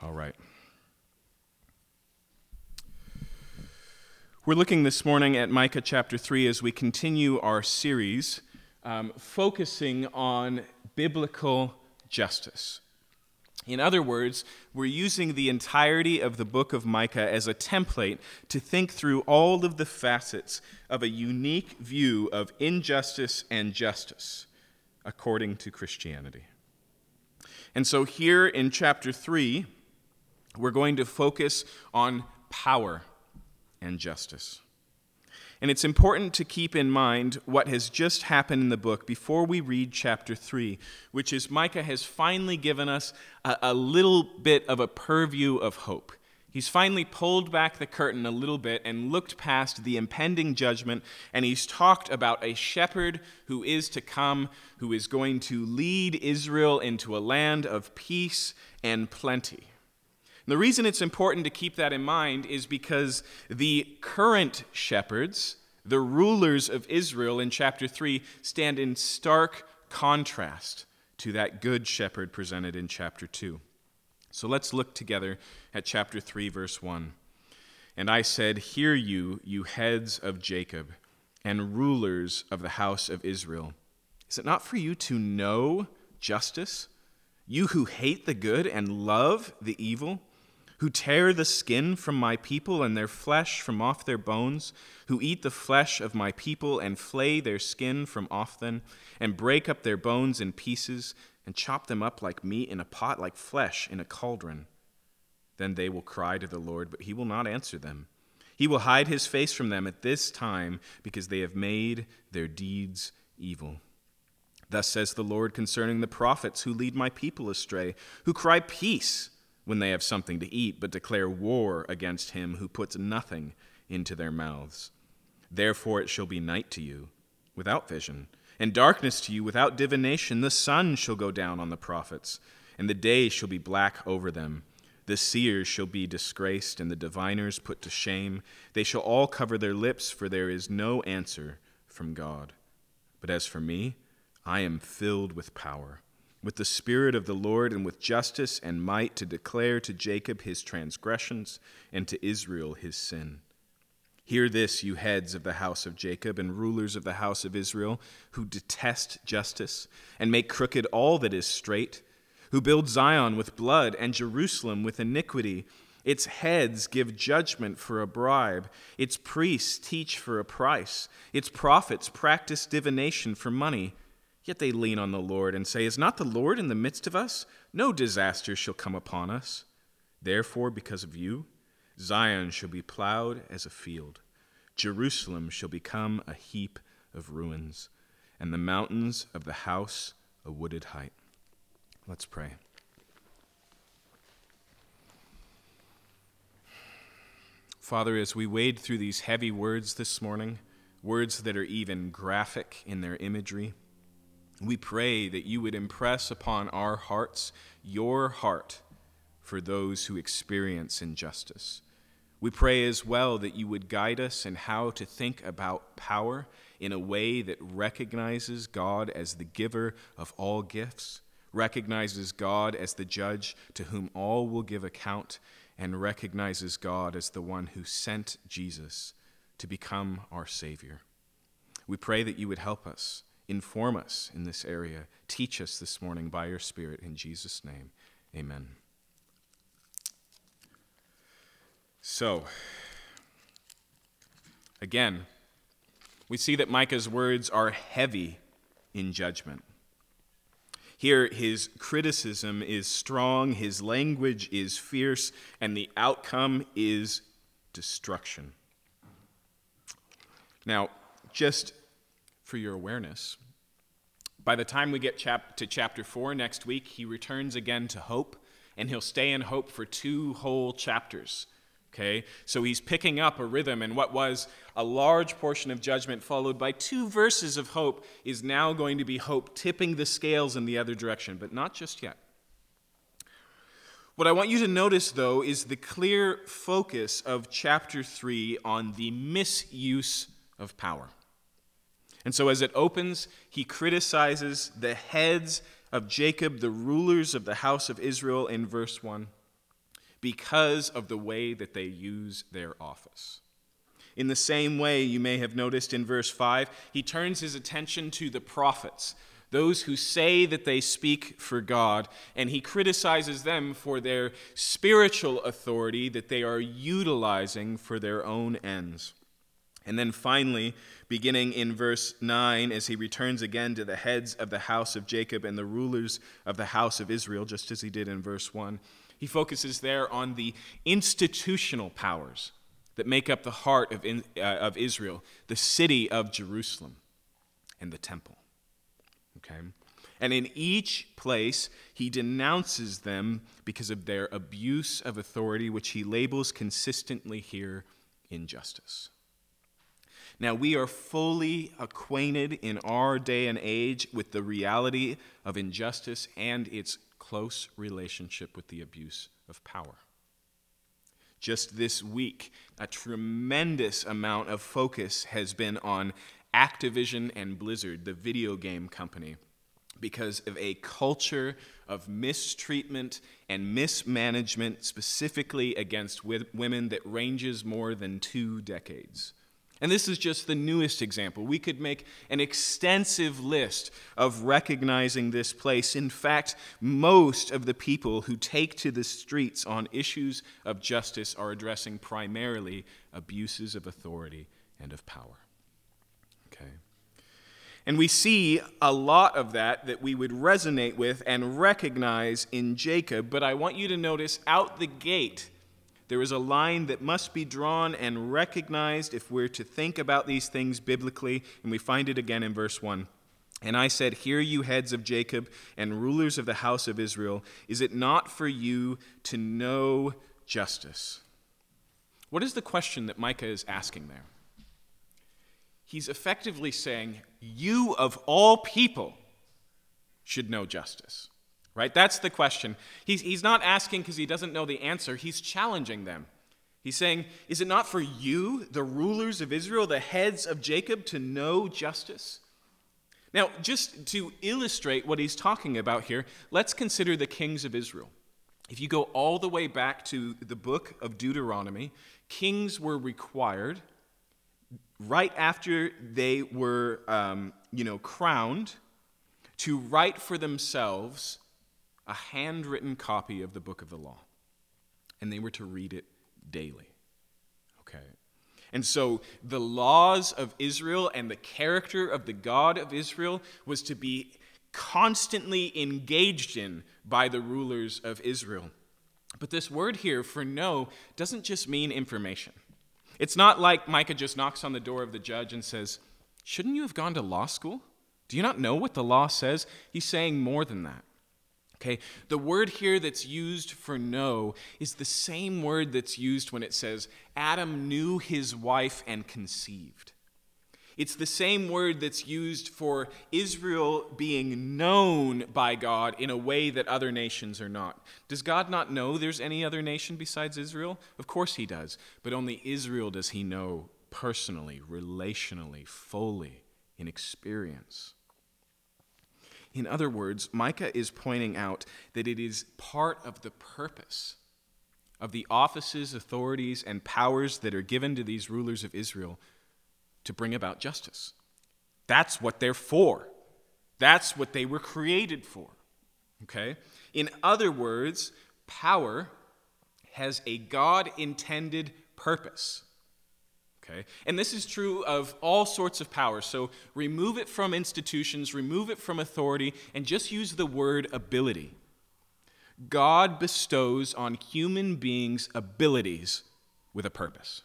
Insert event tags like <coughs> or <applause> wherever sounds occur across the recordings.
All right. We're looking this morning at Micah chapter 3 as we continue our series um, focusing on biblical justice. In other words, we're using the entirety of the book of Micah as a template to think through all of the facets of a unique view of injustice and justice according to Christianity. And so, here in chapter 3, we're going to focus on power and justice. And it's important to keep in mind what has just happened in the book before we read chapter 3, which is Micah has finally given us a, a, little bit of a purview of hope. He's finally pulled back the curtain a little bit and looked past the impending judgment, and he's talked about a shepherd who is to come, who is going to lead Israel into a land of peace and plenty. The reason it's important to keep that in mind is because the current shepherds, the rulers of Israel in chapter 3, stand in stark contrast to that good shepherd presented in chapter 2. So let's look together at chapter 3, verse 1. And I said, Hear you, you heads of Jacob, and rulers of the house of Israel. Is it not for you to know justice? You who hate the good and love the evil? Who tear the skin from my people and their flesh from off their bones, who eat the flesh of my people and flay their skin from off them, and break up their bones in pieces, and chop them up like meat in a pot, like flesh in a cauldron. Then they will cry to the Lord, but he will not answer them. He will hide his face from them at this time, because they have made their deeds evil. Thus says the Lord concerning the prophets who lead my people astray, who cry, Peace when they have something to eat, but declare war against him who puts nothing into their mouths. Therefore it shall be night to you without vision, and darkness to you without divination. The sun shall go down on the prophets, and the day shall be black over them. The seers shall be disgraced, and the diviners put to shame. They shall all cover their lips, for there is no answer from God. But as for me, I am filled with power with the Spirit of the Lord and with justice and might to declare to Jacob his transgressions and to Israel his sin. Hear this, you heads of the house of Jacob and rulers of the house of Israel, who detest justice and make crooked all that is straight, who build Zion with blood and Jerusalem with iniquity. Its heads give judgment for a bribe, its priests teach for a price, its prophets practice divination for money. Yet they lean on the Lord and say, Is not the Lord in the midst of us? No disaster shall come upon us. Therefore, because of you, Zion shall be plowed as a field, Jerusalem shall become a heap of ruins, and the mountains of the house a wooded height. Let's pray. Father, as we wade through these heavy words this morning, words that are even graphic in their imagery, we pray that you would impress upon our hearts your heart for those who experience injustice. We pray as well that you would guide us in how to think about power in a way that recognizes God as the giver of all gifts, recognizes God as the judge to whom all will give account, and recognizes God as the one who sent Jesus to become our Savior. We pray that you would help us Inform us in this area. Teach us this morning by your Spirit. In Jesus' name, amen. So, again, we see that Micah's words are heavy in judgment. Here, his criticism is strong, his language is fierce, and the outcome is destruction. Now, just for your awareness. By the time we get chap- to chapter 4 next week, he returns again to hope, and he'll stay in hope for two whole chapters. Okay? So he's picking up a rhythm, and what was a large portion of judgment, followed by two verses of hope, is now going to be hope tipping the scales in the other direction, but not just yet. What I want you to notice, though, is the clear focus of chapter 3 on the misuse of power. And so, as it opens, he criticizes the heads of Jacob, the rulers of the house of Israel, in verse 1. because of the way that they use their office. In the same way, you may have noticed in verse 5, he turns his attention to the prophets, those who say that they speak for God, and he criticizes them for their spiritual authority that they are utilizing for their own ends. And then finally, beginning in verse 9, as he returns again to the heads of the house of Jacob and the rulers of the house of Israel, just as he did in verse 1, he focuses there on the institutional powers that make up the heart of, uh, of Israel, the city of Jerusalem, and the temple. Okay? And in each place, he denounces them because of their abuse of authority, which he labels consistently here injustice. Now, we are fully acquainted in our day and age with the reality of injustice and its close relationship with the abuse of power. Just this week, a tremendous amount of focus has been on Activision and Blizzard, the video game company, because of a culture of mistreatment and mismanagement, specifically against women, that ranges more than two decades. And this is just the newest example. We could make an extensive list of recognizing this place. In fact, most of the people who take to the streets on issues of justice are addressing primarily abuses of authority and of power. Okay. And we see a lot of that that we would resonate with and recognize in Jacob, but I want you to notice out the gate there is a line that must be drawn and recognized if we're to think about these things biblically, and we find it again in verse 1. And I said, Hear you, heads of Jacob and rulers of the house of Israel, is it not for you to know justice? What is the question that Micah is asking there? He's effectively saying, You of all people should know justice right? That's the question. He's, he's not asking because he doesn't know the answer, he's challenging them. He's saying, Is it not for you, the rulers of Israel, the heads of Jacob, to know justice? Now, just to illustrate what he's talking about here, let's consider the kings of Israel. If you go all the way back to the book of Deuteronomy, kings were required, right after they were um, you know, crowned, to write for themselves a handwritten copy of the book of the law, and they were to read it daily. Okay? And so the laws of Israel and the character of the God of Israel was to be constantly engaged in by the rulers of Israel. But this word here for know doesn't just mean information. It's not like Micah just knocks on the door of the judge and says, Shouldn't you have gone to law school? Do you not know what the law says? He's saying more than that. Okay, the word here that's used for know is the same word that's used when it says Adam knew his wife and conceived. It's the same word that's used for Israel being known by God in a way that other nations are not. Does God not know there's any other nation besides Israel? Of course he does, but only Israel does he know personally, relationally, fully, in experience. In other words, Micah is pointing out that it is part of the purpose of the offices, authorities, and powers that are given to these rulers of Israel to bring about justice. That's what they're for. That's what they were created for. Okay? In other words, power has a God intended purpose. Okay? And this is true of all sorts of power. So remove it from institutions, remove it from authority, and just use the word ability. God bestows on human beings abilities with a purpose,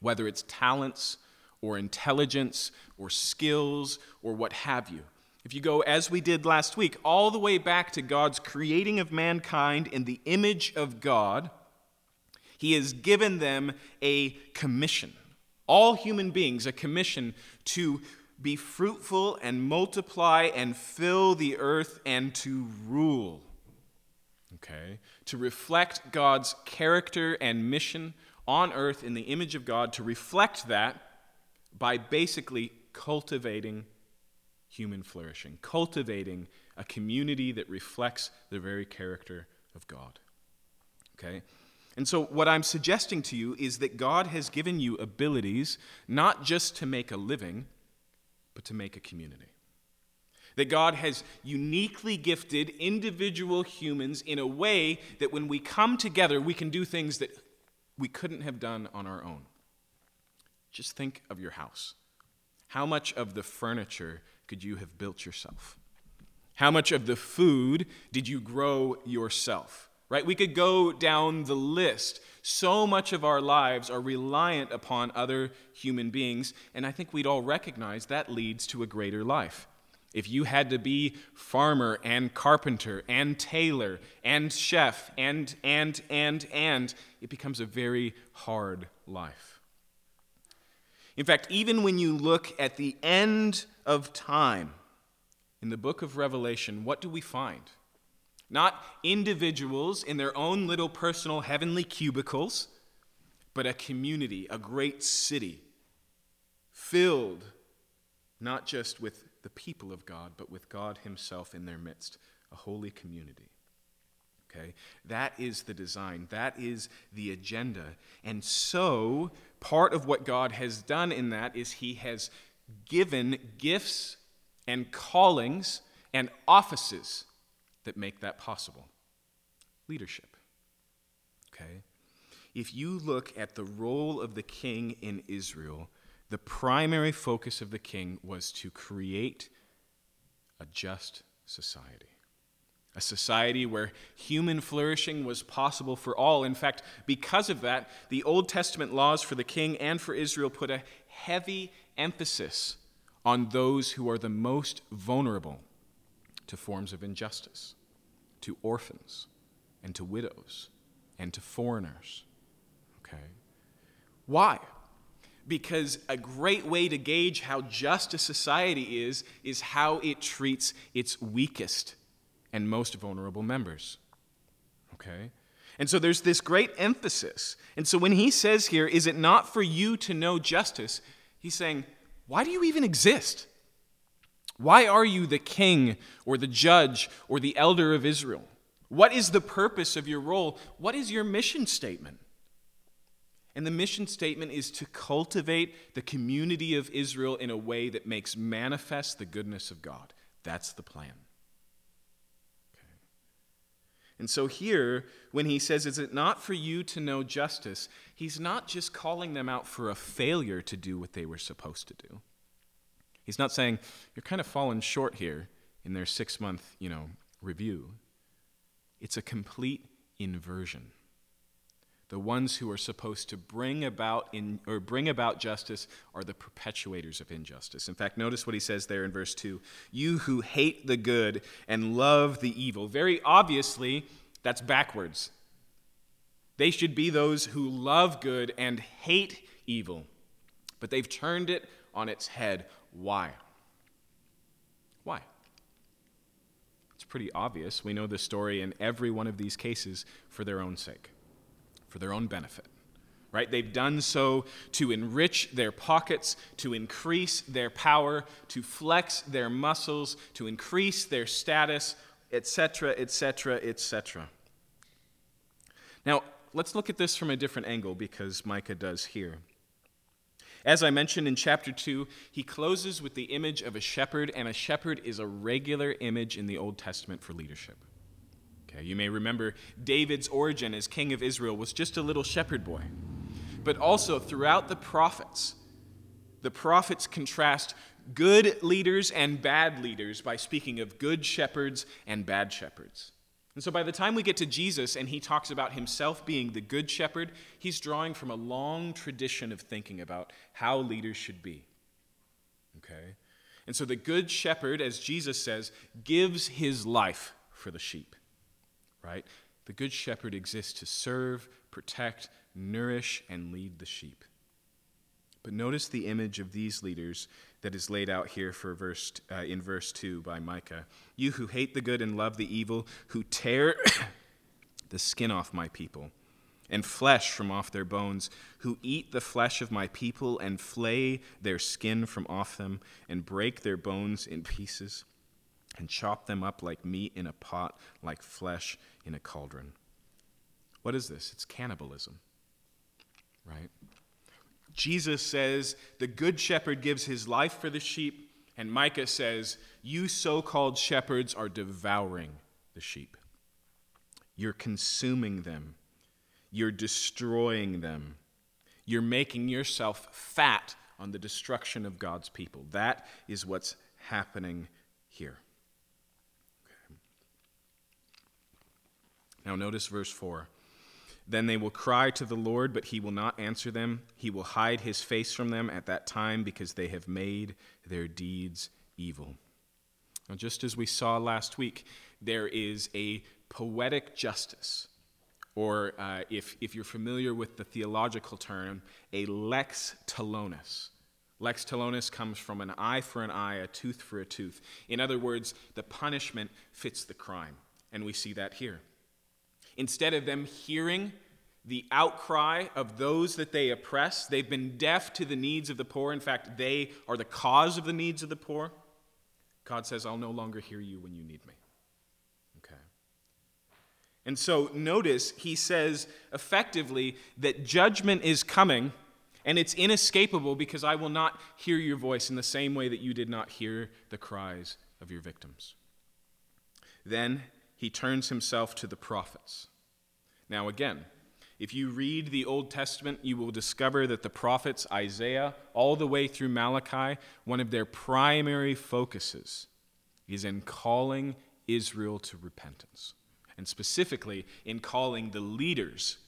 whether it's talents or intelligence or skills or what have you. If you go, as we did last week, all the way back to God's creating of mankind in the image of God, He has given them a commission all human beings a commission to be fruitful and multiply and fill the earth and to rule. Okay? To reflect God's character and mission on earth in the image of God, to reflect that by basically cultivating human flourishing, cultivating a community that reflects the very character of God. Okay? And so, what I'm suggesting to you is that God has given you abilities not just to make a living, but to make a community. That God has uniquely gifted individual humans in a way that when we come together, we can do things that we couldn't have done on our own. Just think of your house. How much of the furniture could you have built yourself? How much of the food did you grow yourself? Right? We could go down the list. So much of our lives are reliant upon other human beings, and I think we'd all recognize that leads to a greater life. If you had to be farmer and carpenter and tailor and chef and, and, and, and, it becomes a very hard life. In fact, even when you look at the end of time in the book of Revelation, what do we find? Not individuals in their own little personal heavenly cubicles, but a community, a great city, filled not just with the people of God, but with God Himself in their midst, a holy community. Okay? That is the design, that is the agenda. And so, part of what God has done in that is He has given gifts and callings and offices that make that possible leadership. Okay? If you look at the role of the king in Israel, the primary focus of the king was to create a just society. A society where human flourishing was possible for all. In fact, because of that, the Old Testament laws for the king and for Israel put a heavy emphasis on those who are the most vulnerable to forms of injustice, to orphans, and to widows, and to foreigners. Okay? Why? because a great way to gauge how just a society is is how it treats its weakest and most vulnerable members. Okay? And so there's this great emphasis. And so when he says here, is it not for you to know justice? He's saying, why do you even exist? Why are you the king or the judge or the elder of Israel? What is the purpose of your role? What is your mission statement? And the mission statement is to cultivate the community of Israel in a way that makes manifest the goodness of God. That's the plan. Okay. And so here, when he says, Is it not for you to know justice? He's not just calling them out for a failure to do what they were supposed to do. He's not saying, You're kind of falling short here in their six month, you know, review. It's a complete inversion the ones who are supposed to bring about in, or bring about justice are the perpetuators of injustice. In fact, notice what he says there in verse 2. You who hate the good and love the evil. Very obviously, that's backwards. They should be those who love good and hate evil. But they've turned it on its head. Why? Why? It's pretty obvious. We know the story in every one of these cases for their own sake for their own benefit. Right? They've done so to enrich their pockets, to increase their power, to flex their muscles, to increase their status, etc., etc., etc. Now, let's look at this from a different angle because Micah does here. As I mentioned in chapter 2, he closes with the image of a shepherd, and a shepherd is a regular image in the Old Testament for leadership. Okay, you may remember David's origin as king of Israel was just a little shepherd boy. But also throughout the prophets, the prophets contrast good leaders and bad leaders by speaking of good shepherds and bad shepherds. And so by the time we get to Jesus and he talks about himself being the good shepherd, he's drawing from a long tradition of thinking about how leaders should be. Okay? And so the good shepherd, as Jesus says, gives his life for the sheep right? The Good Shepherd exists to serve, protect, nourish, and lead the sheep. But notice the image of these leaders that is laid out here for verse, uh, in verse 2 by Micah. You who hate the good and love the evil, who tear <coughs> the skin off my people and flesh from off their bones, who eat the flesh of my people and flay their skin from off them and break their bones in pieces and chop them up like meat in a pot, like flesh in a cauldron. What is this? It's cannibalism, right? Jesus says, The good shepherd gives his life for the sheep, and Micah says, You so called shepherds are devouring the sheep. You're consuming them, you're destroying them, you're making yourself fat on the destruction of God's people. That is what's happening here. Okay. Now, notice verse 4. Then they will cry to the Lord, but he will not answer them. He will hide his face from them at that time because they have made their deeds evil. Now, just as we saw last week, there is a poetic justice, or uh, if, if you're familiar with the theological term, a lex talionis. Lex talionis comes from an eye for an eye, a tooth for a tooth. In other words, the punishment fits the crime. And we see that here. Instead of them hearing the outcry of those that they oppress, they've been deaf to the needs of the poor. In fact, they are the cause of the needs of the poor. God says, I'll no longer hear you when you need me. Okay. And so notice he says effectively that judgment is coming and it's inescapable because I will not hear your voice in the same way that you did not hear the cries of your victims. Then he turns himself to the prophets. Now, again, if you read the Old Testament, you will discover that the prophets, Isaiah, all the way through Malachi, one of their primary focuses is in calling Israel to repentance, and specifically in calling the leaders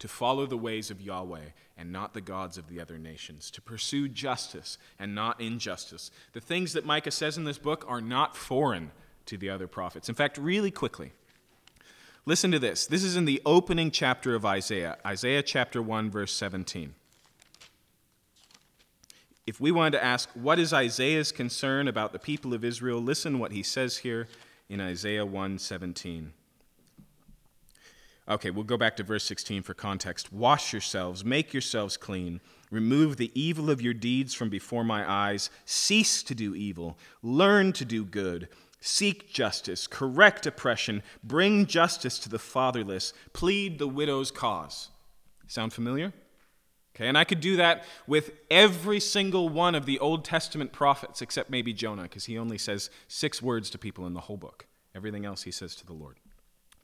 to follow the ways of Yahweh and not the gods of the other nations, to pursue justice and not injustice. The things that Micah says in this book are not foreign to the other prophets. In fact, really quickly, listen to this. This is in the opening chapter of Isaiah, Isaiah chapter 1, verse 17. If we wanted to ask, what is Isaiah's concern about the people of Israel, listen what he says here in Isaiah 1 17. Okay, we'll go back to verse 16 for context. Wash yourselves, make yourselves clean, remove the evil of your deeds from before my eyes, cease to do evil, learn to do good. Seek justice, correct oppression, bring justice to the fatherless, plead the widow's cause. Sound familiar? Okay, and I could do that with every single one of the Old Testament prophets, except maybe Jonah, because he only says six words to people in the whole book. Everything else he says to the Lord.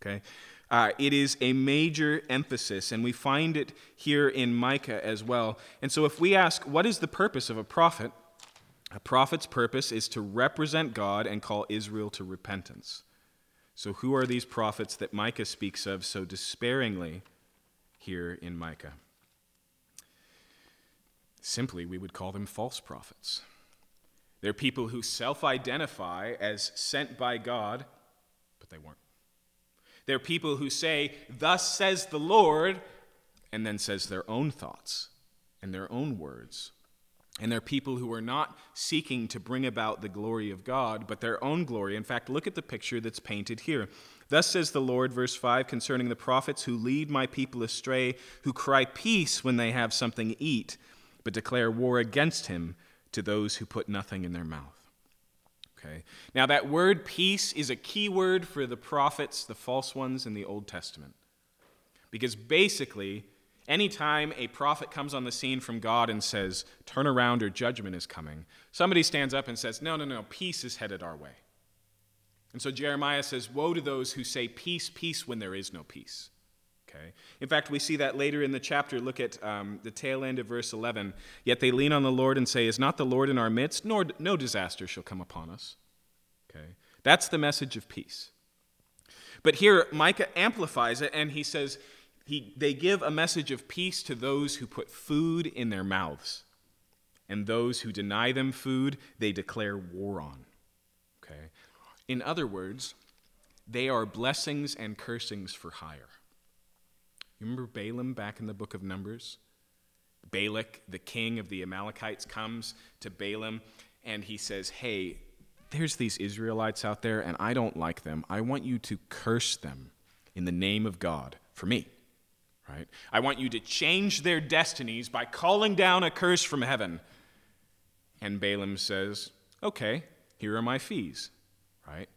Okay? Uh, it is a major emphasis, and we find it here in Micah as well. And so, if we ask, what is the purpose of a prophet? A prophet's purpose is to represent God and call Israel to repentance. So, who are these prophets that Micah speaks of so despairingly here in Micah? Simply, we would call them false prophets. They're people who self identify as sent by God, but they weren't. They're people who say, Thus says the Lord, and then says their own thoughts and their own words and they're people who are not seeking to bring about the glory of God, but their own glory. In fact, look at the picture that's painted here. Thus says the Lord, verse 5, concerning the prophets who lead my people astray, who cry peace when they have something to eat, but declare war against him to those who put nothing in their mouth. Okay. Now, that word peace is a key word for the prophets, the false ones in the Old Testament. Because basically, Anytime a prophet comes on the scene from God and says, turn around or judgment is coming, somebody stands up and says, no, no, no, peace is headed our way. And so Jeremiah says, Woe to those who say peace, peace when there is no peace. Okay? In fact, we see that later in the chapter. Look at um, the tail end of verse 11. Yet they lean on the Lord and say, Is not the Lord in our midst? Nor no disaster shall come upon us. Okay? That's the message of peace. But here, Micah amplifies it and he says, he, they give a message of peace to those who put food in their mouths. And those who deny them food, they declare war on. Okay? In other words, they are blessings and cursings for hire. You remember Balaam back in the book of Numbers? Balak, the king of the Amalekites, comes to Balaam and he says, Hey, there's these Israelites out there and I don't like them. I want you to curse them in the name of God for me right? I want you to change their destinies by calling down a curse from heaven. And Balaam says, Okay, here are my fees, right?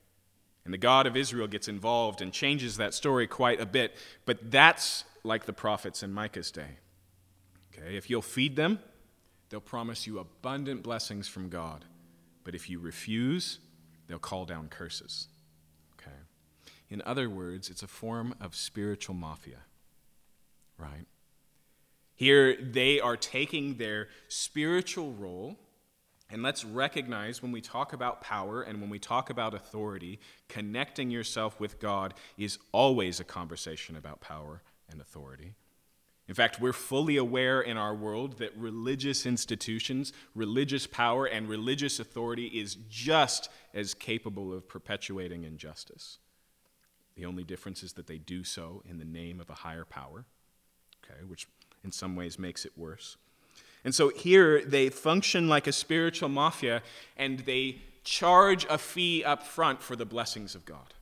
And the God of Israel gets involved and changes that story quite a bit. But that's like the prophets in Micah's day. Okay, if you'll feed them, they'll promise you abundant blessings from God. But if you refuse, they'll call down curses. Okay. In other words, it's a form of spiritual mafia. Right? Here they are taking their spiritual role and let's recognize when we talk about power and when we talk about authority, connecting yourself with God is always a conversation about power and authority. In fact, we're fully aware in our world that religious institutions, religious power, and religious authority is just as capable of perpetuating injustice. The only difference is that they do so in the name of a higher power, okay, which in some ways makes it worse. And so here they function like a spiritual mafia and they charge a fee up front for the blessings of God.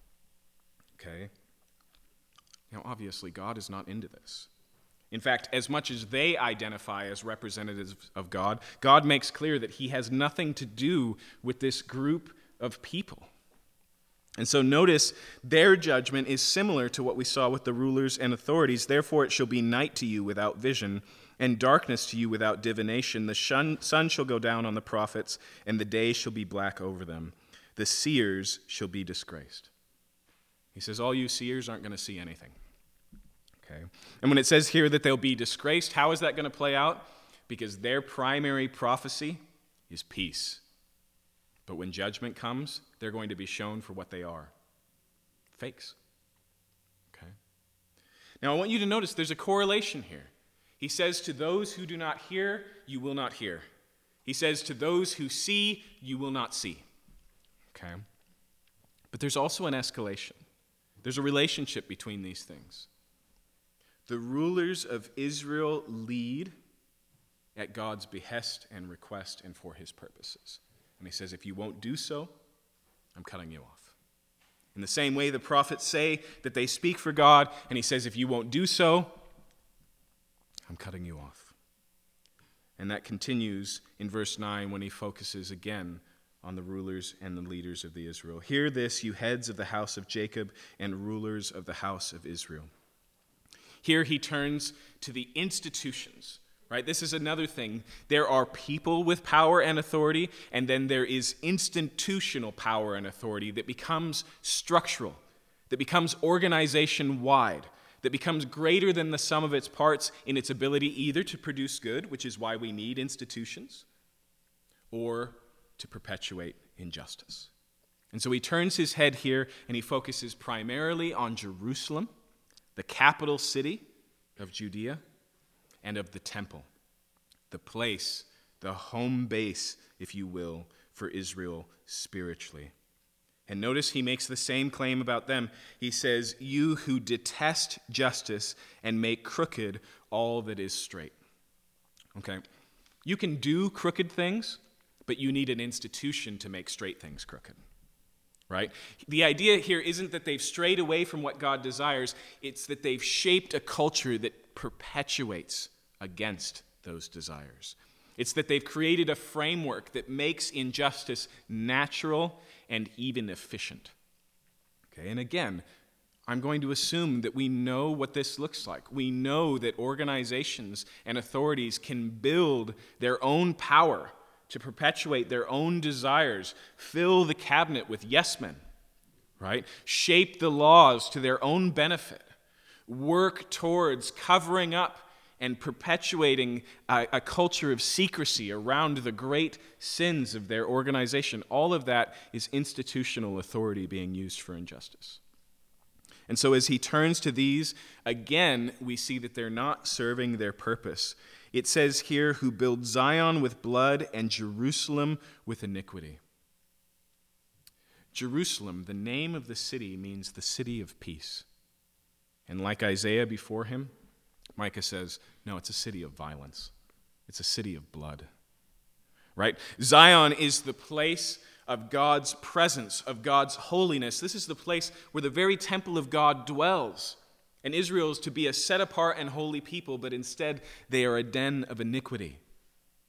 Okay? Now, obviously, God is not into this. In fact, as much as they identify as representatives of God, God makes clear that He has nothing to do with this group of people. And so notice their judgment is similar to what we saw with the rulers and authorities. Therefore, it shall be night to you without vision and darkness to you without divination. The sun shall go down on the prophets, and the day shall be black over them. The seers shall be disgraced. He says, All you seers aren't going to see anything. Okay? And when it says here that they'll be disgraced, how is that going to play out? Because their primary prophecy is peace. But when judgment comes, they're going to be shown for what they are fakes. Okay? Now, I want you to notice there's a correlation here. He says, To those who do not hear, you will not hear. He says, To those who see, you will not see. Okay? But there's also an escalation, there's a relationship between these things. The rulers of Israel lead at God's behest and request and for his purposes. And he says, If you won't do so, I'm cutting you off. In the same way, the prophets say that they speak for God, and he says, If you won't do so, I'm cutting you off. And that continues in verse 9 when he focuses again on the rulers and the leaders of the Israel. Hear this, you heads of the house of Jacob and rulers of the house of Israel. Here he turns to the institutions, right? This is another thing. There are people with power and authority, and then there is institutional power and authority that becomes structural, that becomes organization wide that becomes greater than the sum of its parts in its ability either to produce good, which is why we need institutions, or to perpetuate injustice. And so he turns his head here and he focuses primarily on Jerusalem, the capital city of Judea, and of the temple, the place, the home base, if you will, for Israel spiritually. And notice he makes the same claim about them. He says, You who detest justice and make crooked all that is straight. Okay? You can do crooked things, but you need an institution to make straight things crooked. Right? The idea here isn't that they've strayed away from what God desires, it's that they've shaped a culture that perpetuates against those desires. It's that they've created a framework that makes injustice natural and even efficient. Okay, and again, I'm going to assume that we know what this looks like. We know that organizations and authorities can build their own power to perpetuate their own desires, fill the cabinet with yes men, right? Shape the laws to their own benefit, work towards covering up and perpetuating a, a, culture of secrecy around the great sins of their organization. All of that is institutional authority being used for injustice. And so, as he turns to these, again, we see that they're not serving their purpose. It says here, who build Zion with blood and Jerusalem with iniquity. Jerusalem, the name of the city, means the city of peace. And like Isaiah before him, Micah says, no, it's a city of violence, it's a city of blood. Right? Zion is the place of God's presence, of God's holiness. This is the place where the very temple of God dwells. And Israel is to be a set apart and holy people, but instead they are a den of iniquity.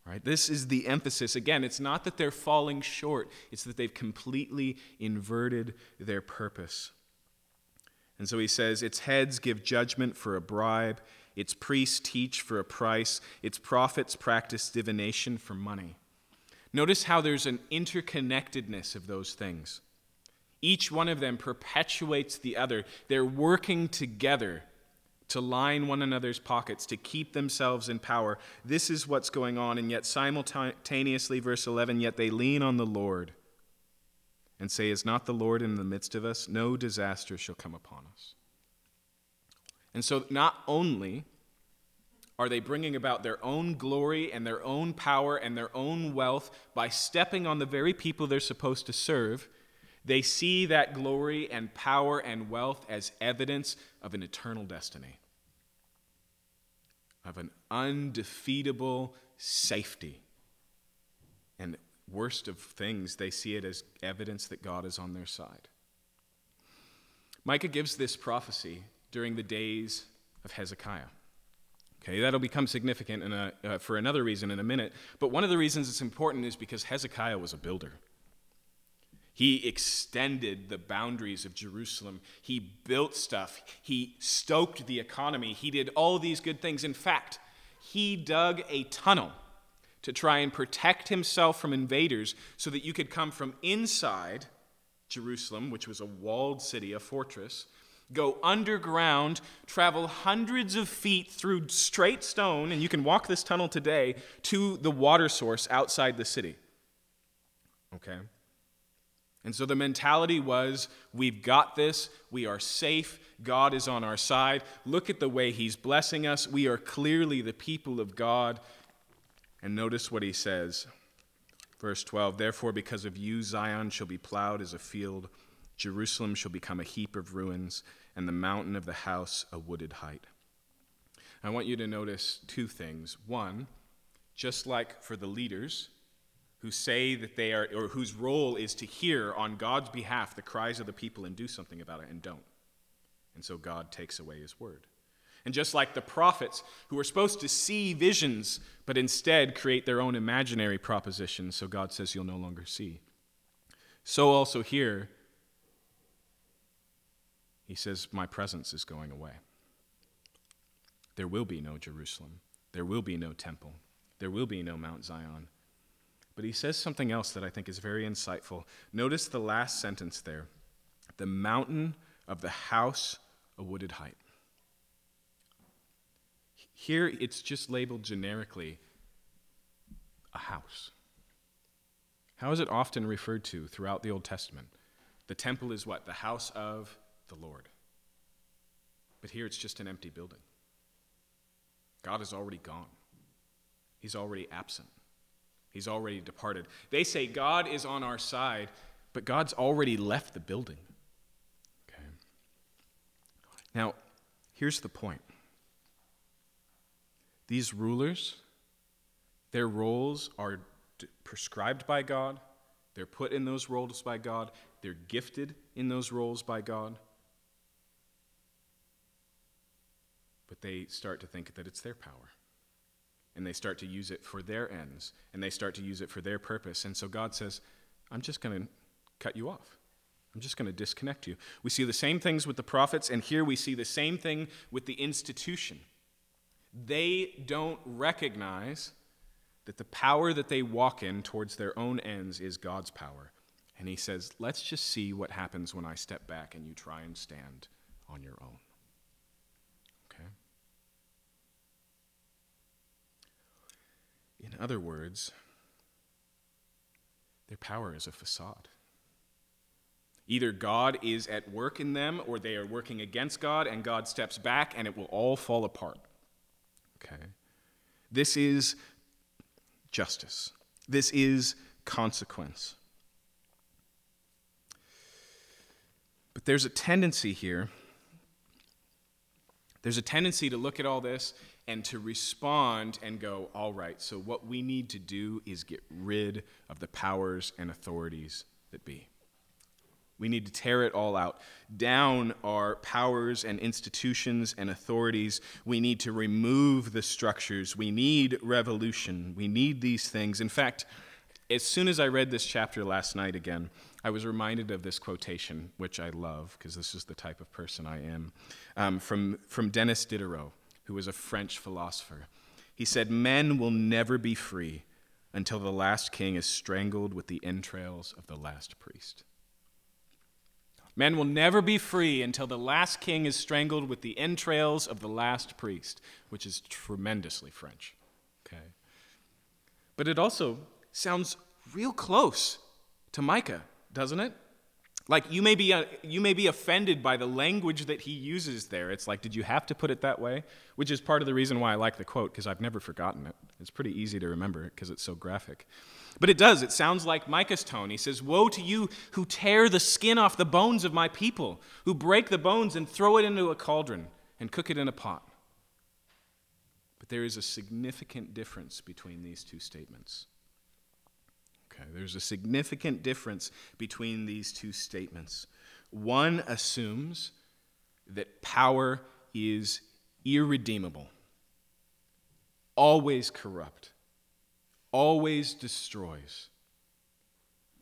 Right? This is the emphasis. Again, it's not that they're falling short, it's that they've completely inverted their purpose. And so he says, Its heads give judgment for a bribe, its priests teach for a price, its prophets practice divination for money. Notice how there's an interconnectedness of those things. Each one of them perpetuates the other. They're working together to line one another's pockets, to keep themselves in power. This is what's going on, and yet simultaneously, verse 11, yet they lean on the Lord and say, Is not the Lord in the midst of us? No disaster shall come upon us. And so, not only are they bringing about their own glory and their own power and their own wealth by stepping on the very people they're supposed to serve, they see that glory and power and wealth as evidence of an eternal destiny, of an undefeatable safety. And worst of things, they see it as evidence that God is on their side. Micah gives this prophecy during the days of Hezekiah. Okay, that'll become significant a, uh, for another reason in a minute. But one of the reasons it's important is because Hezekiah was a builder. He extended the boundaries of Jerusalem. He built stuff. He stoked the economy. He did all these good things. In fact, he dug a tunnel to try and protect himself from invaders so that you could come from inside Jerusalem, which was a walled city, a fortress, go underground, travel hundreds of feet through straight stone, and you can walk this tunnel today to the water source outside the city. Okay? And so the mentality was we've got this, we are safe, God is on our side. Look at the way He's blessing us. We are clearly the people of God. And notice what he says. Verse 12 Therefore, because of you, Zion shall be plowed as a field, Jerusalem shall become a heap of ruins, and the mountain of the house a wooded height. I want you to notice two things. One, just like for the leaders who say that they are, or whose role is to hear on God's behalf the cries of the people and do something about it and don't. And so God takes away his word. And just like the prophets, who were supposed to see visions, but instead create their own imaginary propositions, so God says you'll no longer see. So also here, he says, My presence is going away. There will be no Jerusalem. There will be no temple. There will be no Mount Zion. But he says something else that I think is very insightful. Notice the last sentence there the mountain of the house a wooded height. Here it's just labeled generically a house. How is it often referred to throughout the Old Testament? The temple is what? The house of the Lord. But here it's just an empty building. God is already gone, He's already absent, He's already departed. They say God is on our side, but God's already left the building. Okay. Now, here's the point these rulers, their roles are prescribed by God, they're put in those roles by God, they're gifted in those roles by God. But they start to think that it's their power. And they start to use it for their ends. And they start to use it for their purpose. And so God says, I'm just going to cut you off. I'm just going to disconnect you. We see the same things with the prophets, and here we see the same thing with the institution. They don't recognize that the power that they walk in towards their own ends is God's power. And he says, let's just see what happens when I step back and you try and stand on your own. Okay? In other words, their power is a facade. Either God is at work in them or they are working against God and God steps back and it will all fall apart. Okay? This is justice. This is consequence. But there's a tendency here. There's a tendency to look at all this and to respond and go, all right, so what we need to do is get rid of the powers and authorities that be. We need to tear it all out. Down our powers and institutions and authorities. We need to remove the structures. We need revolution. We need these things. In fact, as soon as I read this chapter last night again, I was reminded of this quotation, which I love because this is the type of person I am, um, from, from Denis Diderot, who was a French philosopher. He said, Men will never be free until the last king is strangled with the entrails of the last priest. Men will never be free until the last king is strangled with the entrails of the last priest, which is tremendously French. Okay. But it also sounds real close to Micah, doesn't it? Like you may be uh, you may be offended by the language that he uses there. It's like, did you have to put it that way? Which is part of the reason why I like the quote because I've never forgotten it. It's pretty easy to remember it because it's so graphic. But it does. It sounds like Micah's tone. He says, "Woe to you who tear the skin off the bones of my people, who break the bones and throw it into a cauldron and cook it in a pot." But there is a significant difference between these two statements. Okay, there's a significant difference between these two statements. One assumes that power is irredeemable, always corrupt, always destroys.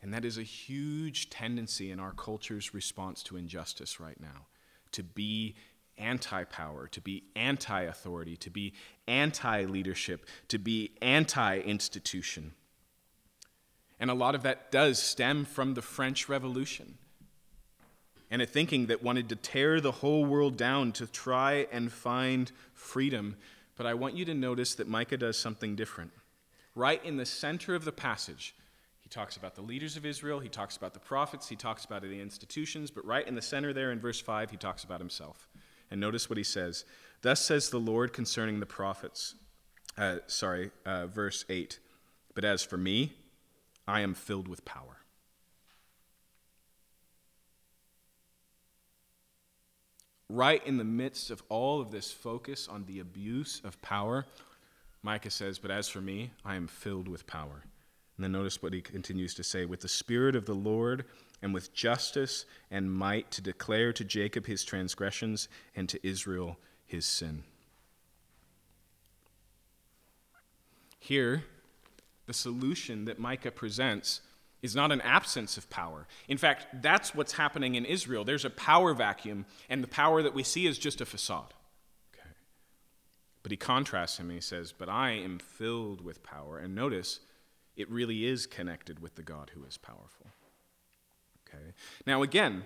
And that is a huge tendency in our culture's response to injustice right now to be anti power, to be anti authority, to be anti leadership, to be anti institution. And a lot of that does stem from the French Revolution and a thinking that wanted to tear the whole world down to try and find freedom. But I want you to notice that Micah does something different. Right in the center of the passage, he talks about the leaders of Israel, he talks about the prophets, he talks about the institutions, but right in the center there in verse 5, he talks about himself. And notice what he says Thus says the Lord concerning the prophets. Uh, sorry, uh, verse 8. But as for me, I am filled with power. Right in the midst of all of this focus on the abuse of power, Micah says, But as for me, I am filled with power. And then notice what he continues to say with the Spirit of the Lord and with justice and might to declare to Jacob his transgressions and to Israel his sin. Here, the solution that Micah presents is not an absence of power. In fact, that's what's happening in Israel. There's a power vacuum, and the power that we see is just a facade. Okay. But he contrasts him and he says, But I am filled with power. And notice, it really is connected with the God who is powerful. Okay. Now, again,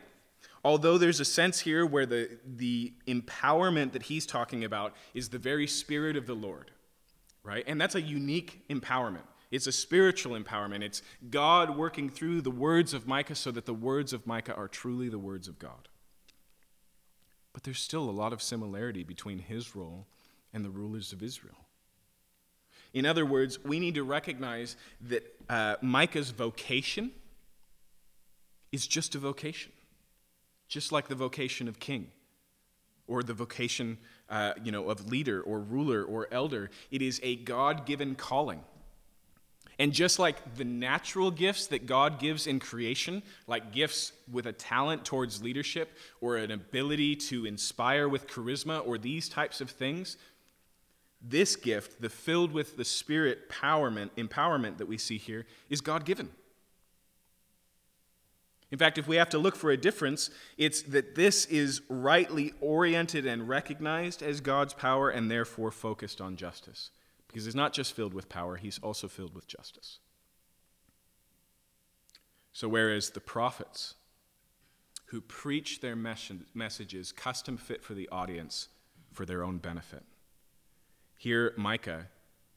although there's a sense here where the, the empowerment that he's talking about is the very spirit of the Lord, right? And that's a unique empowerment. It's a spiritual empowerment. It's God working through the words of Micah so that the words of Micah are truly the words of God. But there's still a lot of similarity between his role and the rulers of Israel. In other words, we need to recognize that uh, Micah's vocation is just a vocation, just like the vocation of king or the vocation uh, you know, of leader or ruler or elder. It is a God given calling. And just like the natural gifts that God gives in creation, like gifts with a talent towards leadership or an ability to inspire with charisma or these types of things, this gift, the filled with the spirit empowerment, empowerment that we see here, is God given. In fact, if we have to look for a difference, it's that this is rightly oriented and recognized as God's power and therefore focused on justice. Because he's not just filled with power, he's also filled with justice. So, whereas the prophets, who preach their mes- messages custom fit for the audience for their own benefit, here Micah,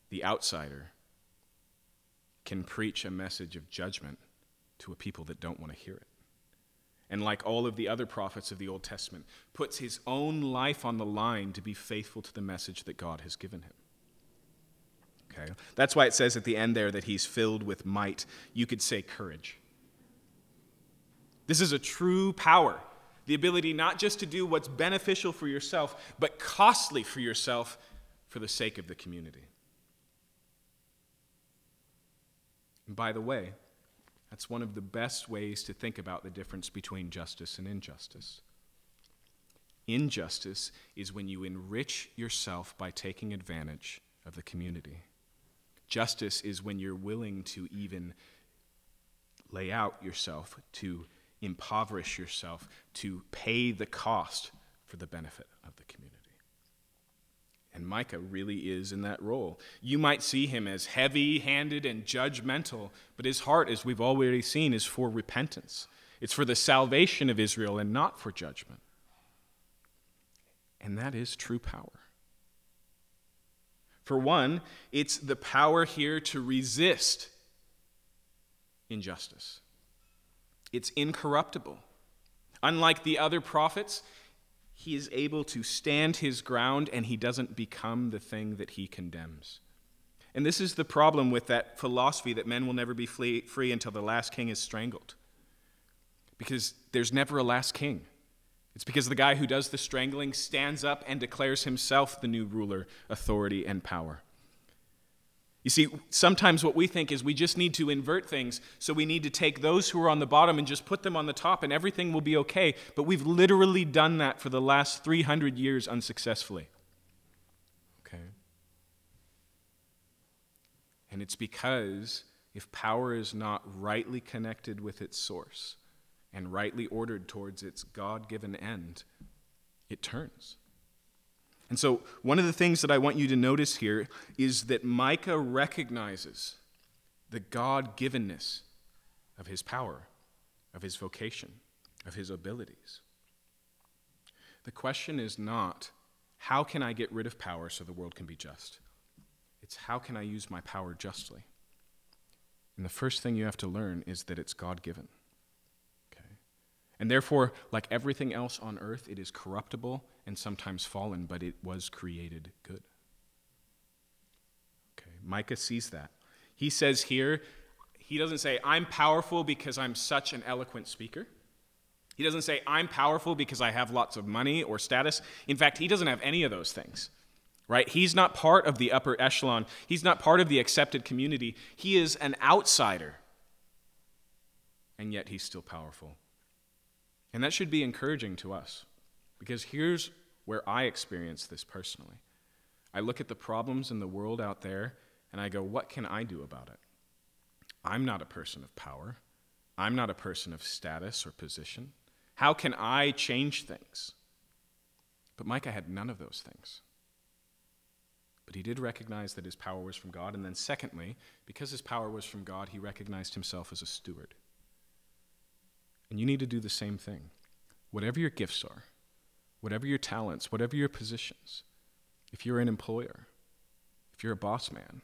the outsider, can preach a message of judgment to a people that don't want to hear it. And like all of the other prophets of the Old Testament, puts his own life on the line to be faithful to the message that God has given him. Okay? That's why it says at the end there that he's filled with might. You could say courage. This is a true power the ability not just to do what's beneficial for yourself, but costly for yourself for the sake of the community. And by the way, that's one of the best ways to think about the difference between justice and injustice. Injustice is when you enrich yourself by taking advantage of the community. Justice is when you're willing to even lay out yourself, to impoverish yourself, to pay the cost for the benefit of the community. And Micah really is in that role. You might see him as heavy handed and judgmental, but his heart, as we've already seen, is for repentance. It's for the salvation of Israel and not for judgment. And that is true power. For one, it's the power here to resist injustice. It's incorruptible. Unlike the other prophets, he is able to stand his ground and he doesn't become the thing that he condemns. And this is the problem with that philosophy that men will never be free until the last king is strangled. Because there's never a last king. It's because the guy who does the strangling stands up and declares himself the new ruler, authority, and power. You see, sometimes what we think is we just need to invert things, so we need to take those who are on the bottom and just put them on the top, and everything will be okay. But we've literally done that for the last 300 years unsuccessfully. Okay? And it's because if power is not rightly connected with its source and rightly ordered towards its God given end, it turns. And so, one of the things that I want you to notice here is that Micah recognizes the God givenness of his power, of his vocation, of his abilities. The question is not, how can I get rid of power so the world can be just? It's how can I use my power justly? And the first thing you have to learn is that it's God given. And therefore, like everything else on earth, it is corruptible and sometimes fallen, but it was created good. Okay, Micah sees that. He says here, he doesn't say, I'm powerful because I'm such an eloquent speaker. He doesn't say, I'm powerful because I have lots of money or status. In fact, he doesn't have any of those things, right? He's not part of the upper echelon, he's not part of the accepted community. He is an outsider, and yet he's still powerful and that should be encouraging to us because here's where I experience this personally. I look at the problems in the world out there and I go, what can I do about it? I'm not a person of power. I'm not a person of status or position. How can I change things? But Micah had none of those things. But he did recognize that his power was from God. And then, secondly, because his power was from God, he recognized himself as a steward. And you need to do the same thing. Whatever your gifts are, whatever your talents, whatever your positions, if you're an employer, if you're a boss man,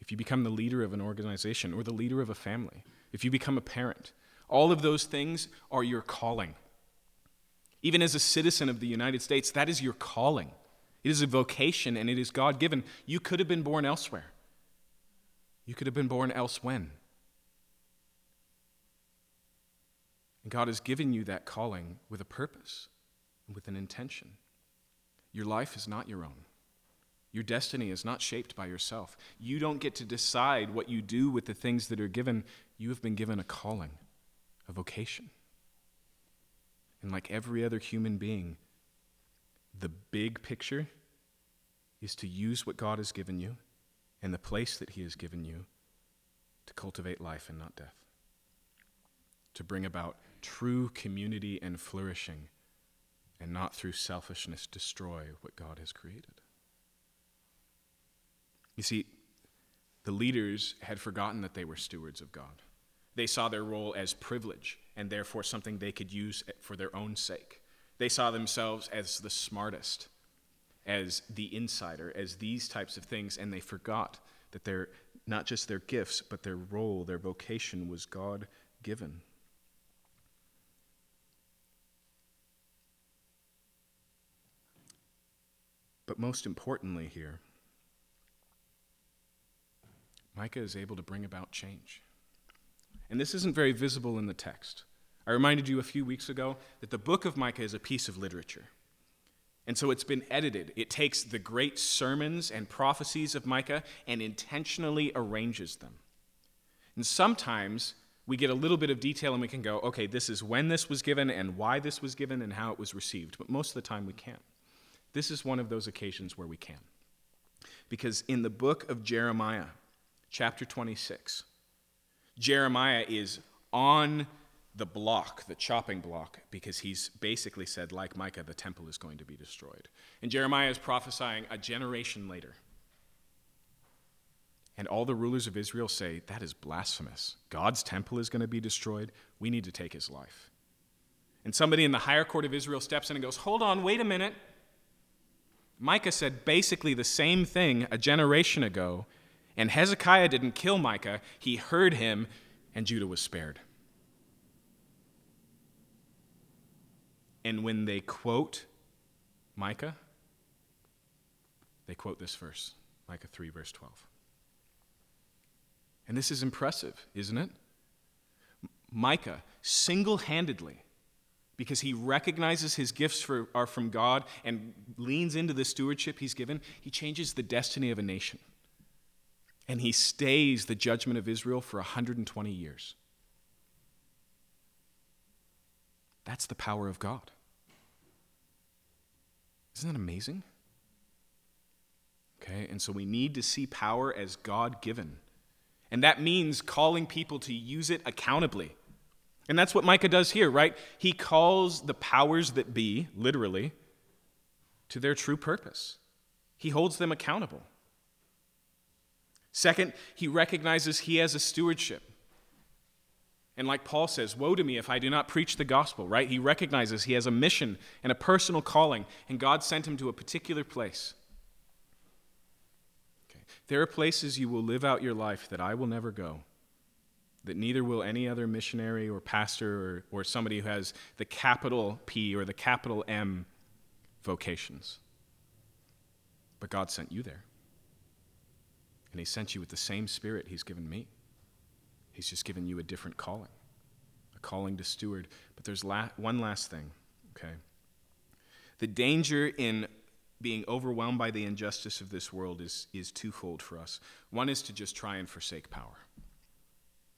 if you become the leader of an organization or the leader of a family, if you become a parent, all of those things are your calling. Even as a citizen of the United States, that is your calling. It is a vocation and it is God given. You could have been born elsewhere. You could have been born elsewhen. And God has given you that calling with a purpose and with an intention. Your life is not your own. Your destiny is not shaped by yourself. You don't get to decide what you do with the things that are given. You have been given a calling, a vocation. And like every other human being, the big picture is to use what God has given you and the place that He has given you to cultivate life and not death, to bring about true community and flourishing, and not through selfishness destroy what God has created. You see, the leaders had forgotten that they were stewards of God. They saw their role as privilege and therefore something they could use for their own sake. They saw themselves as the smartest, as the insider, as these types of things, and they forgot that they're not just their gifts, but their role, their vocation was God given. But most importantly, here, Micah is able to bring about change. And this isn't very visible in the text. I reminded you a few weeks ago that the book of Micah is a piece of literature. And so it's been edited. It takes the great sermons and prophecies of Micah and intentionally arranges them. And sometimes we get a little bit of detail and we can go, okay, this is when this was given and why this was given and how it was received. But most of the time we can't. This is one of those occasions where we can. Because in the book of Jeremiah, chapter 26, Jeremiah is on the block, the chopping block, because he's basically said, like Micah, the temple is going to be destroyed. And Jeremiah is prophesying a generation later. And all the rulers of Israel say, That is blasphemous. God's temple is going to be destroyed. We need to take his life. And somebody in the higher court of Israel steps in and goes, Hold on, wait a minute. Micah said basically the same thing a generation ago, and Hezekiah didn't kill Micah. He heard him, and Judah was spared. And when they quote Micah, they quote this verse, Micah 3, verse 12. And this is impressive, isn't it? Micah single handedly because he recognizes his gifts for, are from God and leans into the stewardship he's given, he changes the destiny of a nation. And he stays the judgment of Israel for 120 years. That's the power of God. Isn't that amazing? Okay, and so we need to see power as God given. And that means calling people to use it accountably. And that's what Micah does here, right? He calls the powers that be, literally, to their true purpose. He holds them accountable. Second, he recognizes he has a stewardship. And like Paul says, Woe to me if I do not preach the gospel, right? He recognizes he has a mission and a personal calling, and God sent him to a particular place. Okay. There are places you will live out your life that I will never go that neither will any other missionary or pastor or, or somebody who has the capital P or the capital M vocations. But God sent you there. And He sent you with the same spirit He's given me. He's just given you a different calling, a calling to steward. But there's la- one last thing, okay? The danger in being overwhelmed by the injustice of this world is, is twofold for us. One is to just try and forsake power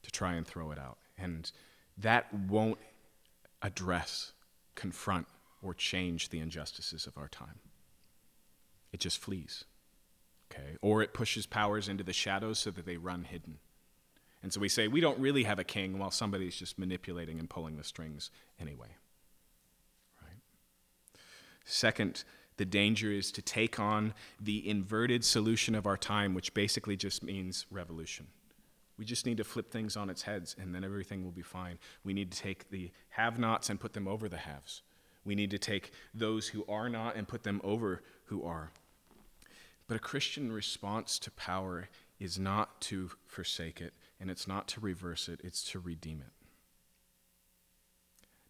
to try and throw it out. And that won't address, confront, or change the injustices of our time. It just flees. Okay? Or it pushes powers into the shadows so that they run hidden. And so we say, we don't really have a king while somebody's just manipulating and pulling the strings anyway. Right? Second, the danger is to take on the inverted solution of our time, which basically just means revolution. We just need to flip things on its heads, and then everything will be fine. We need to take the have nots and put them over the haves. We need to take those who are not and put them over who are. But a Christian response to power is not to forsake it, and it's not to reverse it, it's to redeem it.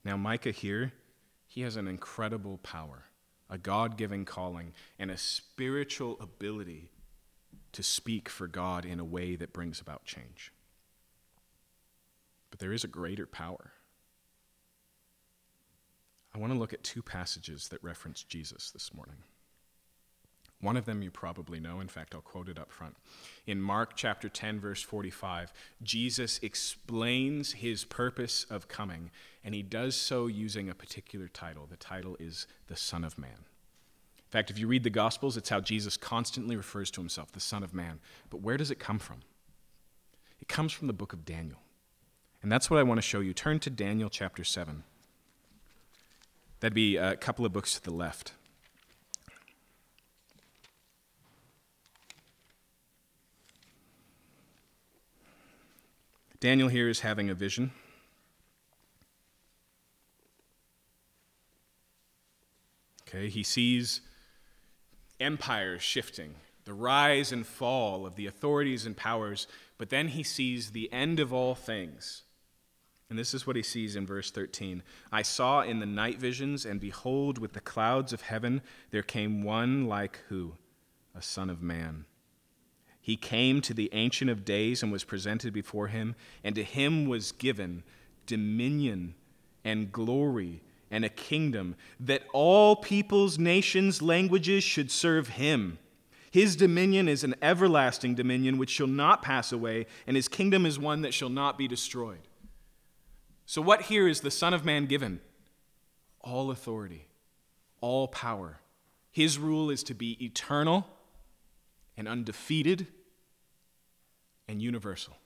Now, Micah here, he has an incredible power, a God given calling, and a spiritual ability to speak for God in a way that brings about change. But there is a greater power. I want to look at two passages that reference Jesus this morning. One of them you probably know. In fact, I'll quote it up front. In Mark chapter 10, verse 45, Jesus explains his purpose of coming, and he does so using a particular title. The title is the Son of Man. In fact, if you read the Gospels, it's how Jesus constantly refers to himself, the Son of Man. But where does it come from? It comes from the book of Daniel. And that's what I want to show you. Turn to Daniel chapter 7. That'd be a couple of books to the left. Daniel here is having a vision. Okay, he sees empires shifting, the rise and fall of the authorities and powers, but then he sees the end of all things. And this is what he sees in verse 13 I saw in the night visions, and behold, with the clouds of heaven there came one like who? A son of man. He came to the Ancient of Days and was presented before him, and to him was given dominion and glory and a kingdom, that all peoples, nations, languages should serve him. His dominion is an everlasting dominion which shall not pass away, and his kingdom is one that shall not be destroyed. So, what here is the Son of Man given? All authority, all power. His rule is to be eternal and undefeated and universal.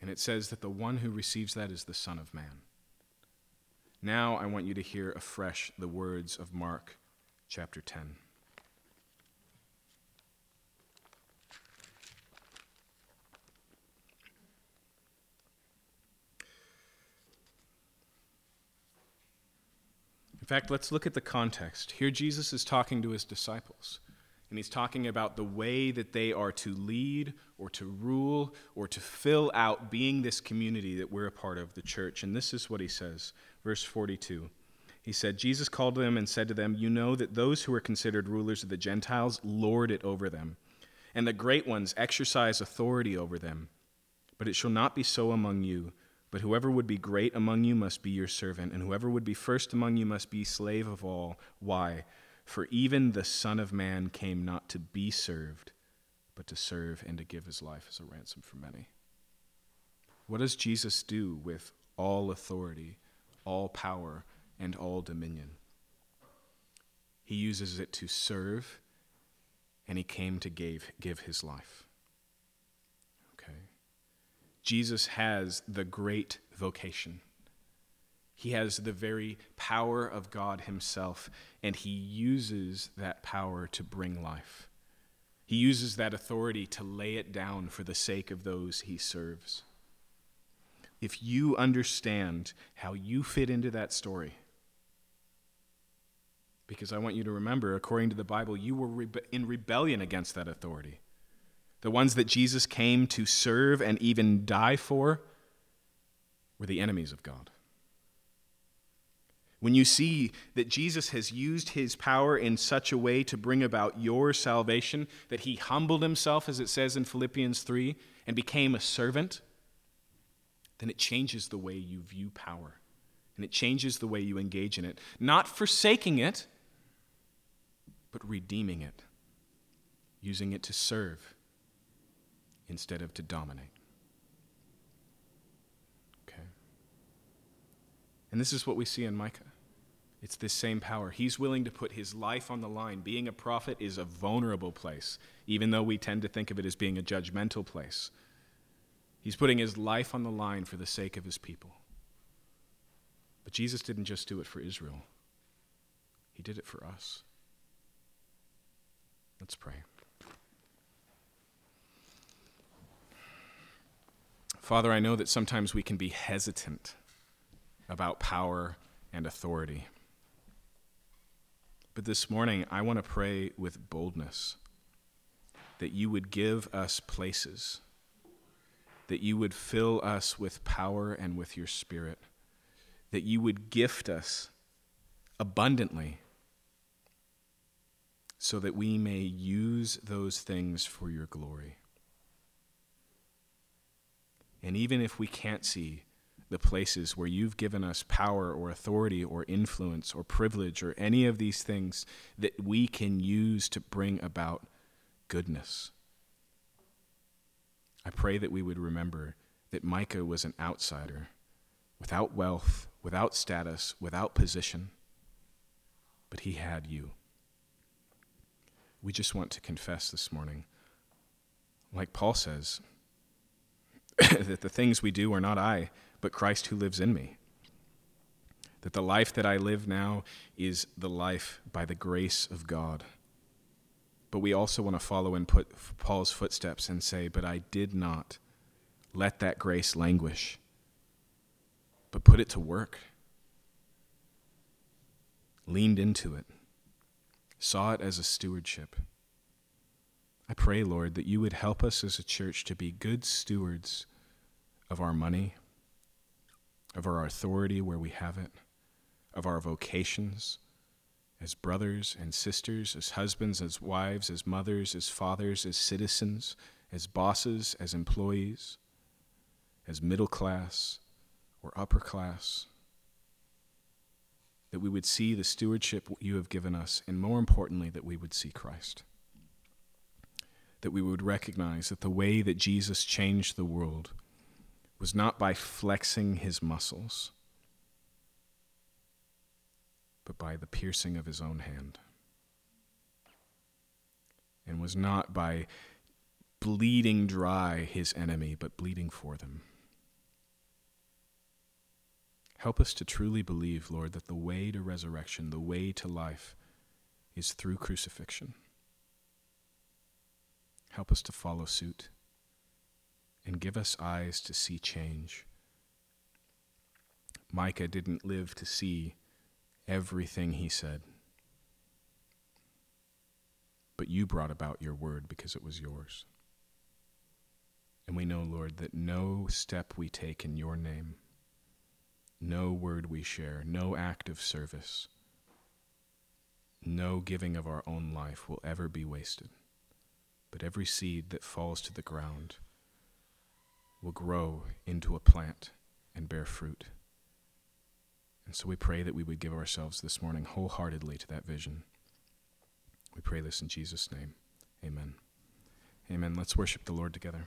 And it says that the one who receives that is the Son of Man. Now I want you to hear afresh the words of Mark chapter 10. In fact, let's look at the context. Here, Jesus is talking to his disciples, and he's talking about the way that they are to lead or to rule or to fill out being this community that we're a part of, the church. And this is what he says, verse 42. He said, Jesus called them and said to them, You know that those who are considered rulers of the Gentiles lord it over them, and the great ones exercise authority over them. But it shall not be so among you. But whoever would be great among you must be your servant, and whoever would be first among you must be slave of all. Why? For even the Son of Man came not to be served, but to serve and to give his life as a ransom for many. What does Jesus do with all authority, all power, and all dominion? He uses it to serve, and he came to give, give his life. Okay. Jesus has the great vocation. He has the very power of God Himself, and He uses that power to bring life. He uses that authority to lay it down for the sake of those He serves. If you understand how you fit into that story, because I want you to remember, according to the Bible, you were rebe- in rebellion against that authority the ones that Jesus came to serve and even die for, were the enemies of God. When you see that Jesus has used his power in such a way to bring about your salvation, that he humbled himself, as it says in Philippians 3, and became a servant, then it changes the way you view power. And it changes the way you engage in it. Not forsaking it, but redeeming it, using it to serve instead of to dominate. Okay? And this is what we see in Micah. It's this same power. He's willing to put his life on the line. Being a prophet is a vulnerable place, even though we tend to think of it as being a judgmental place. He's putting his life on the line for the sake of his people. But Jesus didn't just do it for Israel, he did it for us. Let's pray. Father, I know that sometimes we can be hesitant about power and authority. But this morning, I want to pray with boldness that you would give us places, that you would fill us with power and with your spirit, that you would gift us abundantly so that we may use those things for your glory. And even if we can't see the places where you've given us power or authority or influence or privilege or any of these things that we can use to bring about goodness, I pray that we would remember that Micah was an outsider, without wealth, without status, without position, but he had you. We just want to confess this morning, like Paul says, <coughs> that the things we do are not I, but Christ who lives in me. That the life that I live now is the life by the grace of God. But we also want to follow in put Paul's footsteps and say, But I did not let that grace languish, but put it to work, leaned into it, saw it as a stewardship. I pray, Lord, that you would help us as a church to be good stewards of our money, of our authority where we have it, of our vocations as brothers and sisters, as husbands, as wives, as mothers, as fathers, as citizens, as bosses, as employees, as middle class or upper class. That we would see the stewardship you have given us, and more importantly, that we would see Christ that we would recognize that the way that Jesus changed the world was not by flexing his muscles, but by the piercing of his own hand, and was not by bleeding dry his enemy, but bleeding for them. Help us to truly believe, Lord, that the way to resurrection, the way to life, is through crucifixion. Help us to follow suit and give us eyes to see change. Micah didn't live to see everything he said, but you brought about your word because it was yours. And we know, Lord, that no step we take in your name, no word we share, no act of service, no giving of our own life will ever be wasted. But every seed that falls to the ground will grow into a plant and bear fruit. And so we pray that we would give ourselves this morning wholeheartedly to that vision. We pray this in Jesus' name. Amen. Amen. Let's worship the Lord together.